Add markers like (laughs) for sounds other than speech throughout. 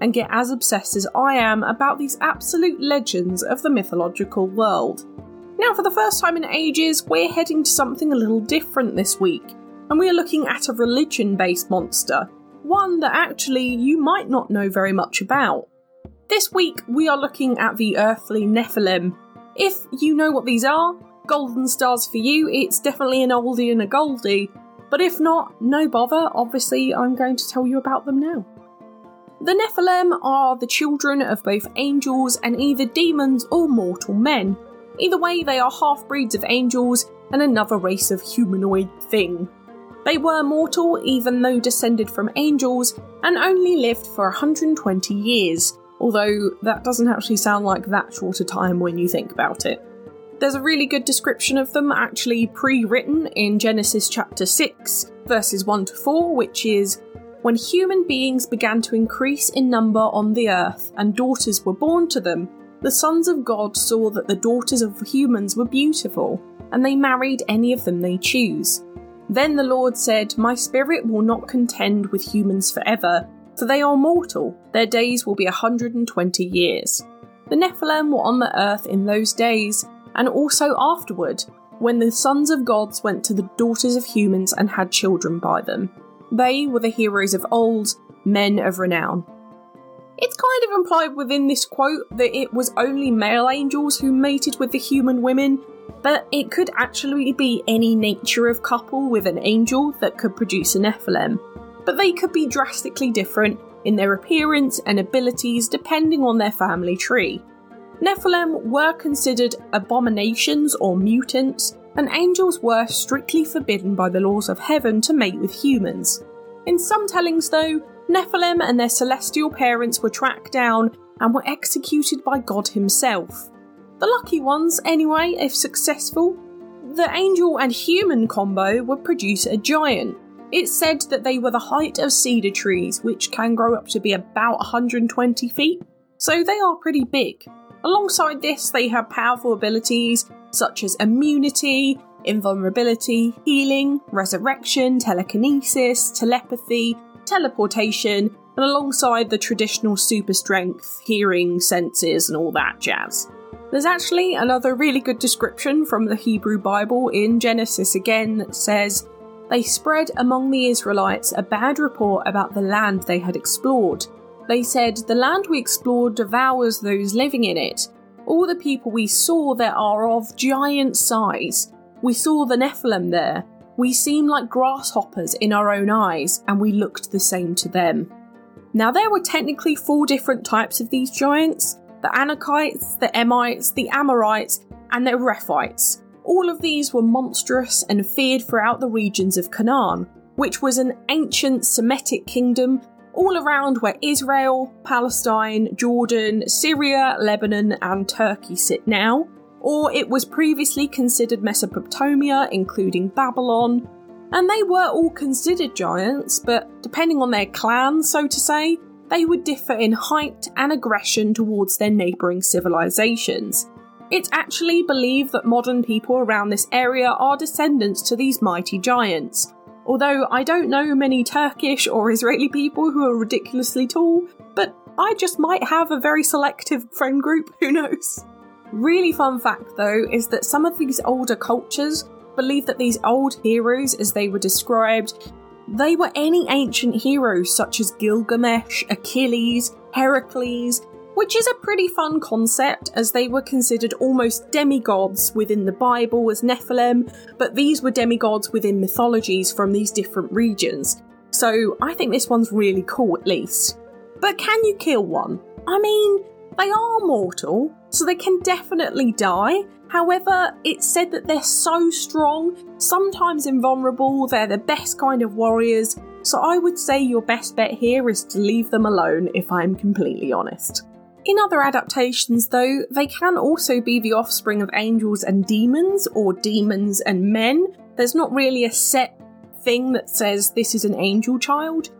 and get as obsessed as I am about these absolute legends of the mythological world. Now, for the first time in ages, we're heading to something a little different this week, and we are looking at a religion based monster, one that actually you might not know very much about. This week, we are looking at the earthly Nephilim. If you know what these are, golden stars for you, it's definitely an oldie and a goldie, but if not, no bother, obviously, I'm going to tell you about them now. The Nephilim are the children of both angels and either demons or mortal men. Either way, they are half breeds of angels and another race of humanoid thing. They were mortal, even though descended from angels, and only lived for 120 years, although that doesn't actually sound like that short a time when you think about it. There's a really good description of them actually pre written in Genesis chapter 6, verses 1 to 4, which is When human beings began to increase in number on the earth and daughters were born to them, the sons of God saw that the daughters of humans were beautiful, and they married any of them they choose. Then the Lord said, My spirit will not contend with humans forever, for they are mortal, their days will be a 120 years. The Nephilim were on the earth in those days, and also afterward, when the sons of gods went to the daughters of humans and had children by them. They were the heroes of old, men of renown. It's kind of implied within this quote that it was only male angels who mated with the human women, but it could actually be any nature of couple with an angel that could produce a Nephilim. But they could be drastically different in their appearance and abilities depending on their family tree. Nephilim were considered abominations or mutants, and angels were strictly forbidden by the laws of heaven to mate with humans. In some tellings, though, Nephilim and their celestial parents were tracked down and were executed by God Himself. The lucky ones, anyway, if successful, the angel and human combo would produce a giant. It's said that they were the height of cedar trees, which can grow up to be about 120 feet, so they are pretty big. Alongside this, they have powerful abilities such as immunity, invulnerability, healing, resurrection, telekinesis, telepathy, teleportation, and alongside the traditional super strength, hearing, senses, and all that jazz. There's actually another really good description from the Hebrew Bible in Genesis again that says, They spread among the Israelites a bad report about the land they had explored they said, The land we explored devours those living in it. All the people we saw there are of giant size. We saw the Nephilim there. We seemed like grasshoppers in our own eyes, and we looked the same to them. Now, there were technically four different types of these giants the Anakites, the Emites, the Amorites, and the Rephites. All of these were monstrous and feared throughout the regions of Canaan, which was an ancient Semitic kingdom all around where Israel, Palestine, Jordan, Syria, Lebanon, and Turkey sit now, or it was previously considered Mesopotamia, including Babylon, and they were all considered giants, but depending on their clan, so to say, they would differ in height and aggression towards their neighbouring civilizations. It's actually believed that modern people around this area are descendants to these mighty giants, Although I don't know many Turkish or Israeli people who are ridiculously tall, but I just might have a very selective friend group, (laughs) who knows? Really fun fact though is that some of these older cultures believe that these old heroes, as they were described, they were any ancient heroes such as Gilgamesh, Achilles, Heracles, which is a pretty fun concept as they were considered almost demigods within the Bible as Nephilim, but these were demigods within mythologies from these different regions. So I think this one's really cool at least. But can you kill one? I mean, they are mortal, so they can definitely die. However, it's said that they're so strong, sometimes invulnerable, they're the best kind of warriors, so I would say your best bet here is to leave them alone if I'm completely honest. In other adaptations, though, they can also be the offspring of angels and demons, or demons and men. There's not really a set thing that says this is an angel child.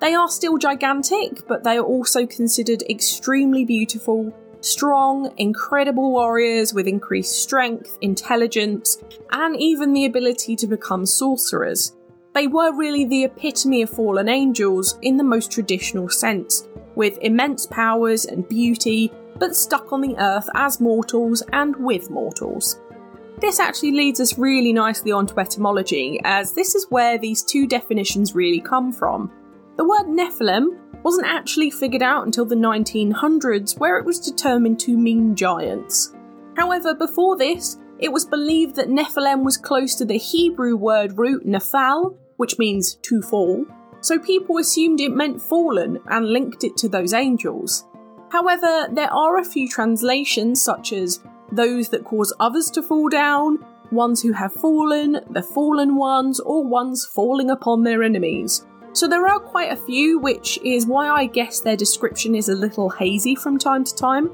They are still gigantic, but they are also considered extremely beautiful, strong, incredible warriors with increased strength, intelligence, and even the ability to become sorcerers. They were really the epitome of fallen angels in the most traditional sense, with immense powers and beauty, but stuck on the earth as mortals and with mortals. This actually leads us really nicely onto etymology, as this is where these two definitions really come from. The word Nephilim wasn't actually figured out until the 1900s, where it was determined to mean giants. However, before this, it was believed that Nephilim was close to the Hebrew word root nephal, which means to fall, so people assumed it meant fallen and linked it to those angels. However, there are a few translations, such as those that cause others to fall down, ones who have fallen, the fallen ones, or ones falling upon their enemies. So there are quite a few, which is why I guess their description is a little hazy from time to time.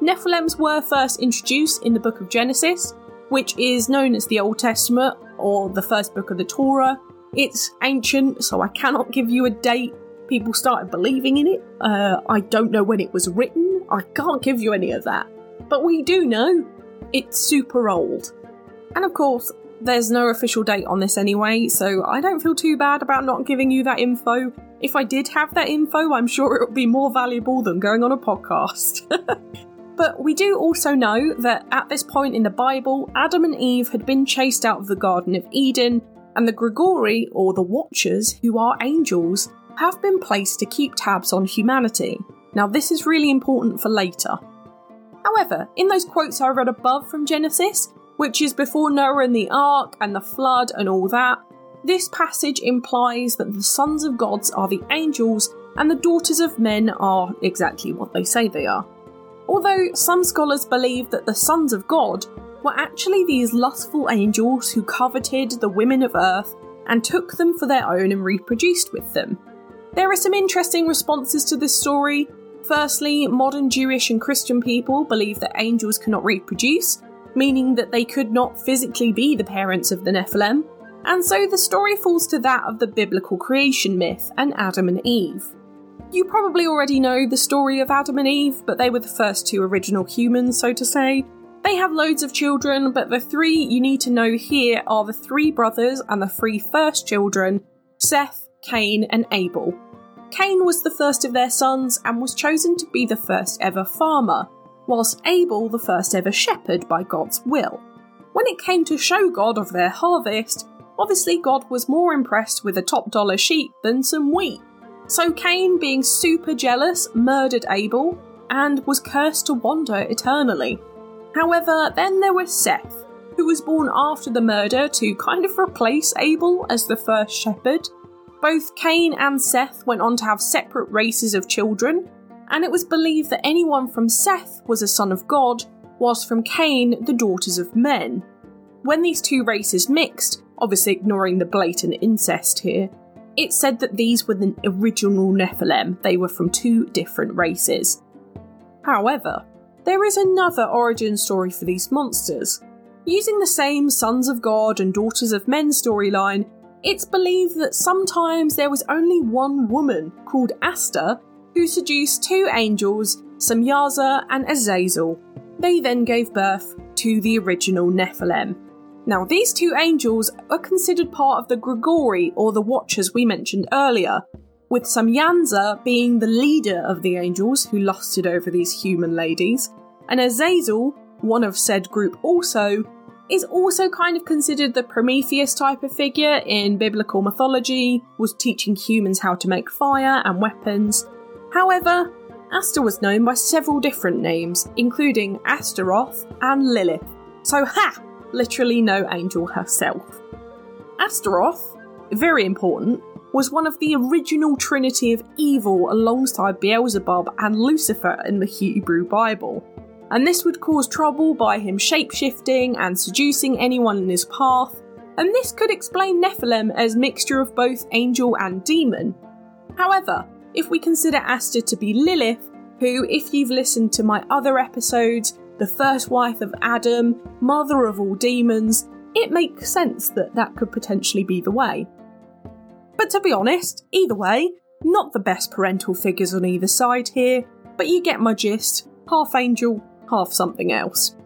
Nephilims were first introduced in the book of Genesis, which is known as the Old Testament or the first book of the Torah, it's ancient, so I cannot give you a date. People started believing in it. Uh, I don't know when it was written. I can't give you any of that. But we do know it's super old. And of course, there's no official date on this anyway, so I don't feel too bad about not giving you that info. If I did have that info, I'm sure it would be more valuable than going on a podcast. (laughs) but we do also know that at this point in the Bible, Adam and Eve had been chased out of the Garden of Eden and the Grigori, or the Watchers, who are angels, have been placed to keep tabs on humanity. Now, this is really important for later. However, in those quotes I read above from Genesis, which is before Noah and the ark and the flood and all that, this passage implies that the sons of gods are the angels and the daughters of men are exactly what they say they are. Although some scholars believe that the sons of God were actually these lustful angels who coveted the women of earth and took them for their own and reproduced with them. There are some interesting responses to this story. Firstly, modern Jewish and Christian people believe that angels cannot reproduce, meaning that they could not physically be the parents of the Nephilim, and so the story falls to that of the biblical creation myth and Adam and Eve. You probably already know the story of Adam and Eve, but they were the first two original humans, so to say, they have loads of children, but the three you need to know here are the three brothers and the three first children Seth, Cain, and Abel. Cain was the first of their sons and was chosen to be the first ever farmer, whilst Abel the first ever shepherd by God's will. When it came to show God of their harvest, obviously God was more impressed with a top dollar sheep than some wheat. So Cain, being super jealous, murdered Abel and was cursed to wander eternally. However, then there was Seth, who was born after the murder to kind of replace Abel as the first shepherd. Both Cain and Seth went on to have separate races of children, and it was believed that anyone from Seth was a son of God, whilst from Cain, the daughters of men. When these two races mixed, obviously ignoring the blatant incest here, it said that these were the original Nephilim, they were from two different races. However, there is another origin story for these monsters. Using the same Sons of God and Daughters of Men storyline, it's believed that sometimes there was only one woman called Asta who seduced two angels, Semyaza and Azazel. They then gave birth to the original Nephilim. Now, these two angels are considered part of the Grigori or the Watchers we mentioned earlier, with Semyaza being the leader of the angels who lusted over these human ladies, and Azazel, one of said group also, is also kind of considered the Prometheus type of figure in biblical mythology, was teaching humans how to make fire and weapons. However, Aster was known by several different names, including Astaroth and Lilith. So, ha! Literally no angel herself. Astaroth, very important, was one of the original trinity of evil alongside Beelzebub and Lucifer in the Hebrew Bible. And this would cause trouble by him shapeshifting and seducing anyone in his path, and this could explain Nephilim as mixture of both angel and demon. However, if we consider Aster to be Lilith, who, if you've listened to my other episodes, the first wife of Adam, mother of all demons, it makes sense that that could potentially be the way. But to be honest, either way, not the best parental figures on either side here, but you get my gist half angel, half something else.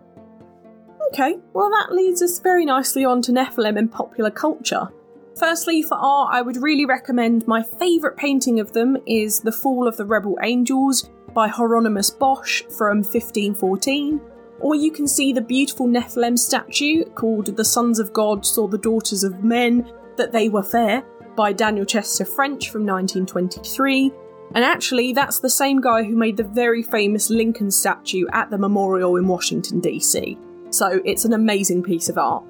Okay, well, that leads us very nicely on to Nephilim in popular culture. Firstly, for art, I would really recommend my favourite painting of them is The Fall of the Rebel Angels by Hieronymus Bosch from 1514, or you can see the beautiful Nephilim statue called The Sons of Gods or the Daughters of Men That They Were Fair by Daniel Chester French from 1923. And actually, that's the same guy who made the very famous Lincoln statue at the memorial in Washington, D.C. So it's an amazing piece of art.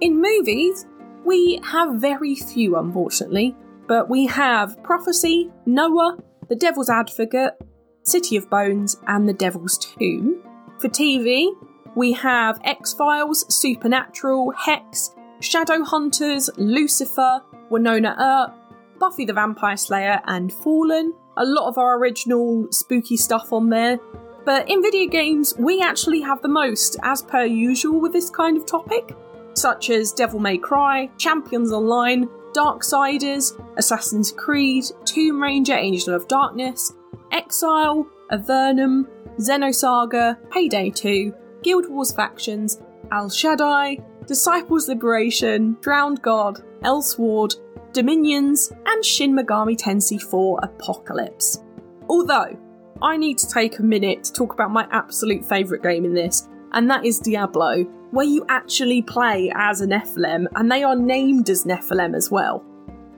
In movies, we have very few, unfortunately, but we have Prophecy, Noah, The Devil's Advocate, City of Bones, and The Devil's Tomb. For TV, we have X Files, Supernatural, Hex, Shadowhunters, Lucifer, Wynonna Earp, Buffy the Vampire Slayer, and Fallen. A lot of our original spooky stuff on there. But in video games, we actually have the most, as per usual with this kind of topic such as Devil May Cry, Champions Online, Darksiders, Assassin's Creed, Tomb Raider Angel of Darkness, Exile, Avernum, Xenosaga, Payday 2, Guild Wars Factions, El Shaddai, Disciples Liberation, Drowned God, Elsword, Dominions, and Shin Megami Tensei 4 Apocalypse. Although, I need to take a minute to talk about my absolute favourite game in this, and that is Diablo, where you actually play as a Nephilim, and they are named as Nephilim as well.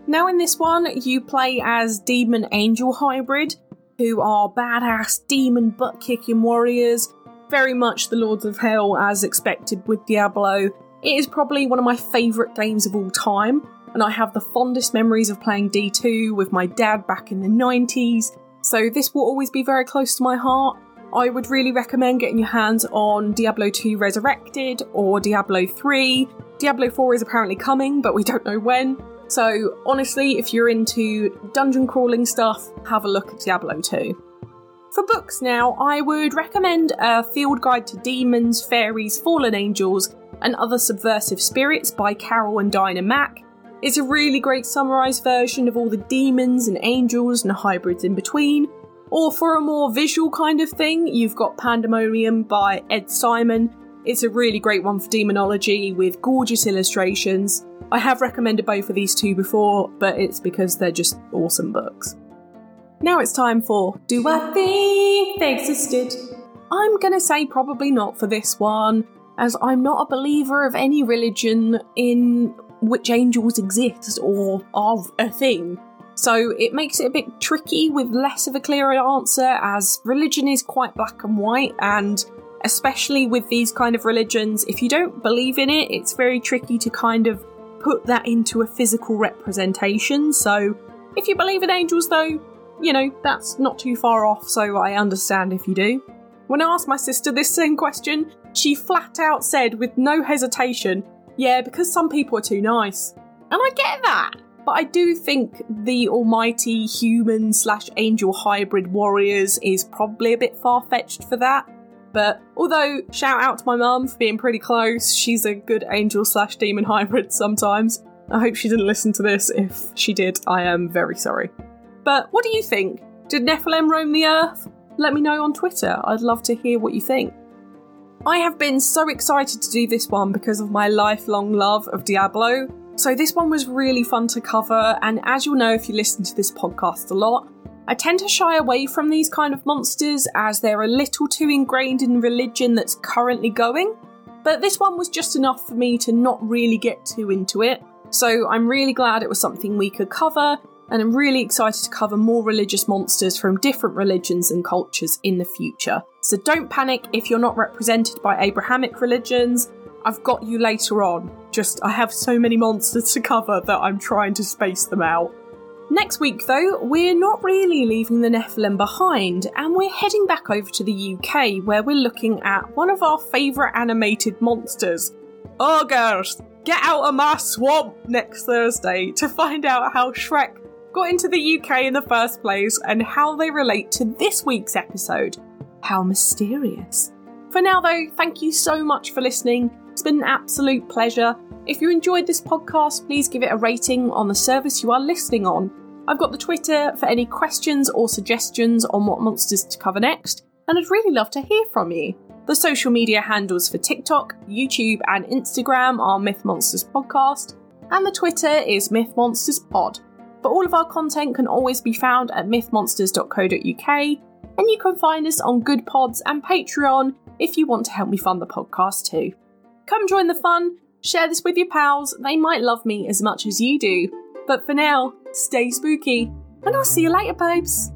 Now, in this one, you play as Demon Angel Hybrid, who are badass demon butt kicking warriors, very much the Lords of Hell as expected with Diablo. It is probably one of my favourite games of all time, and I have the fondest memories of playing D2 with my dad back in the 90s, so this will always be very close to my heart. I would really recommend getting your hands on Diablo 2 Resurrected or Diablo 3. Diablo 4 is apparently coming, but we don't know when. So, honestly, if you're into dungeon crawling stuff, have a look at Diablo 2. For books now, I would recommend a Field Guide to Demons, Fairies, Fallen Angels, and Other Subversive Spirits by Carol and Dinah Mack. It's a really great summarised version of all the demons and angels and hybrids in between, or for a more visual kind of thing, you've got Pandemonium by Ed Simon. It's a really great one for demonology with gorgeous illustrations. I have recommended both of these two before, but it's because they're just awesome books. Now it's time for Do I Think They Existed? I'm gonna say probably not for this one, as I'm not a believer of any religion in which angels exist or are a thing. So it makes it a bit tricky with less of a clear answer, as religion is quite black and white, and especially with these kind of religions, if you don't believe in it, it's very tricky to kind of put that into a physical representation. So if you believe in angels, though, you know, that's not too far off, so I understand if you do. When I asked my sister this same question, she flat out said with no hesitation, Yeah, because some people are too nice. And I get that. But I do think the almighty human slash angel hybrid warriors is probably a bit far fetched for that. But although, shout out to my mum for being pretty close, she's a good angel slash demon hybrid sometimes. I hope she didn't listen to this. If she did, I am very sorry. But what do you think? Did Nephilim roam the earth? Let me know on Twitter. I'd love to hear what you think. I have been so excited to do this one because of my lifelong love of Diablo, so, this one was really fun to cover, and as you'll know if you listen to this podcast a lot, I tend to shy away from these kind of monsters as they're a little too ingrained in religion that's currently going. But this one was just enough for me to not really get too into it. So I'm really glad it was something we could cover, and I'm really excited to cover more religious monsters from different religions and cultures in the future. So don't panic if you're not represented by Abrahamic religions. I've got you later on. Just, I have so many monsters to cover that I'm trying to space them out. Next week, though, we're not really leaving the Nephilim behind, and we're heading back over to the UK where we're looking at one of our favourite animated monsters, Ogres. Get out of my swamp next Thursday to find out how Shrek got into the UK in the first place and how they relate to this week's episode. How mysterious. For now, though, thank you so much for listening. It's been an absolute pleasure. If you enjoyed this podcast, please give it a rating on the service you are listening on. I've got the Twitter for any questions or suggestions on what monsters to cover next, and I'd really love to hear from you. The social media handles for TikTok, YouTube, and Instagram are Myth Monsters Podcast, and the Twitter is Myth Monsters Pod. But all of our content can always be found at mythmonsters.co.uk, and you can find us on Good Pods and Patreon if you want to help me fund the podcast too. Come join the fun, share this with your pals, they might love me as much as you do. But for now, stay spooky, and I'll see you later, babes.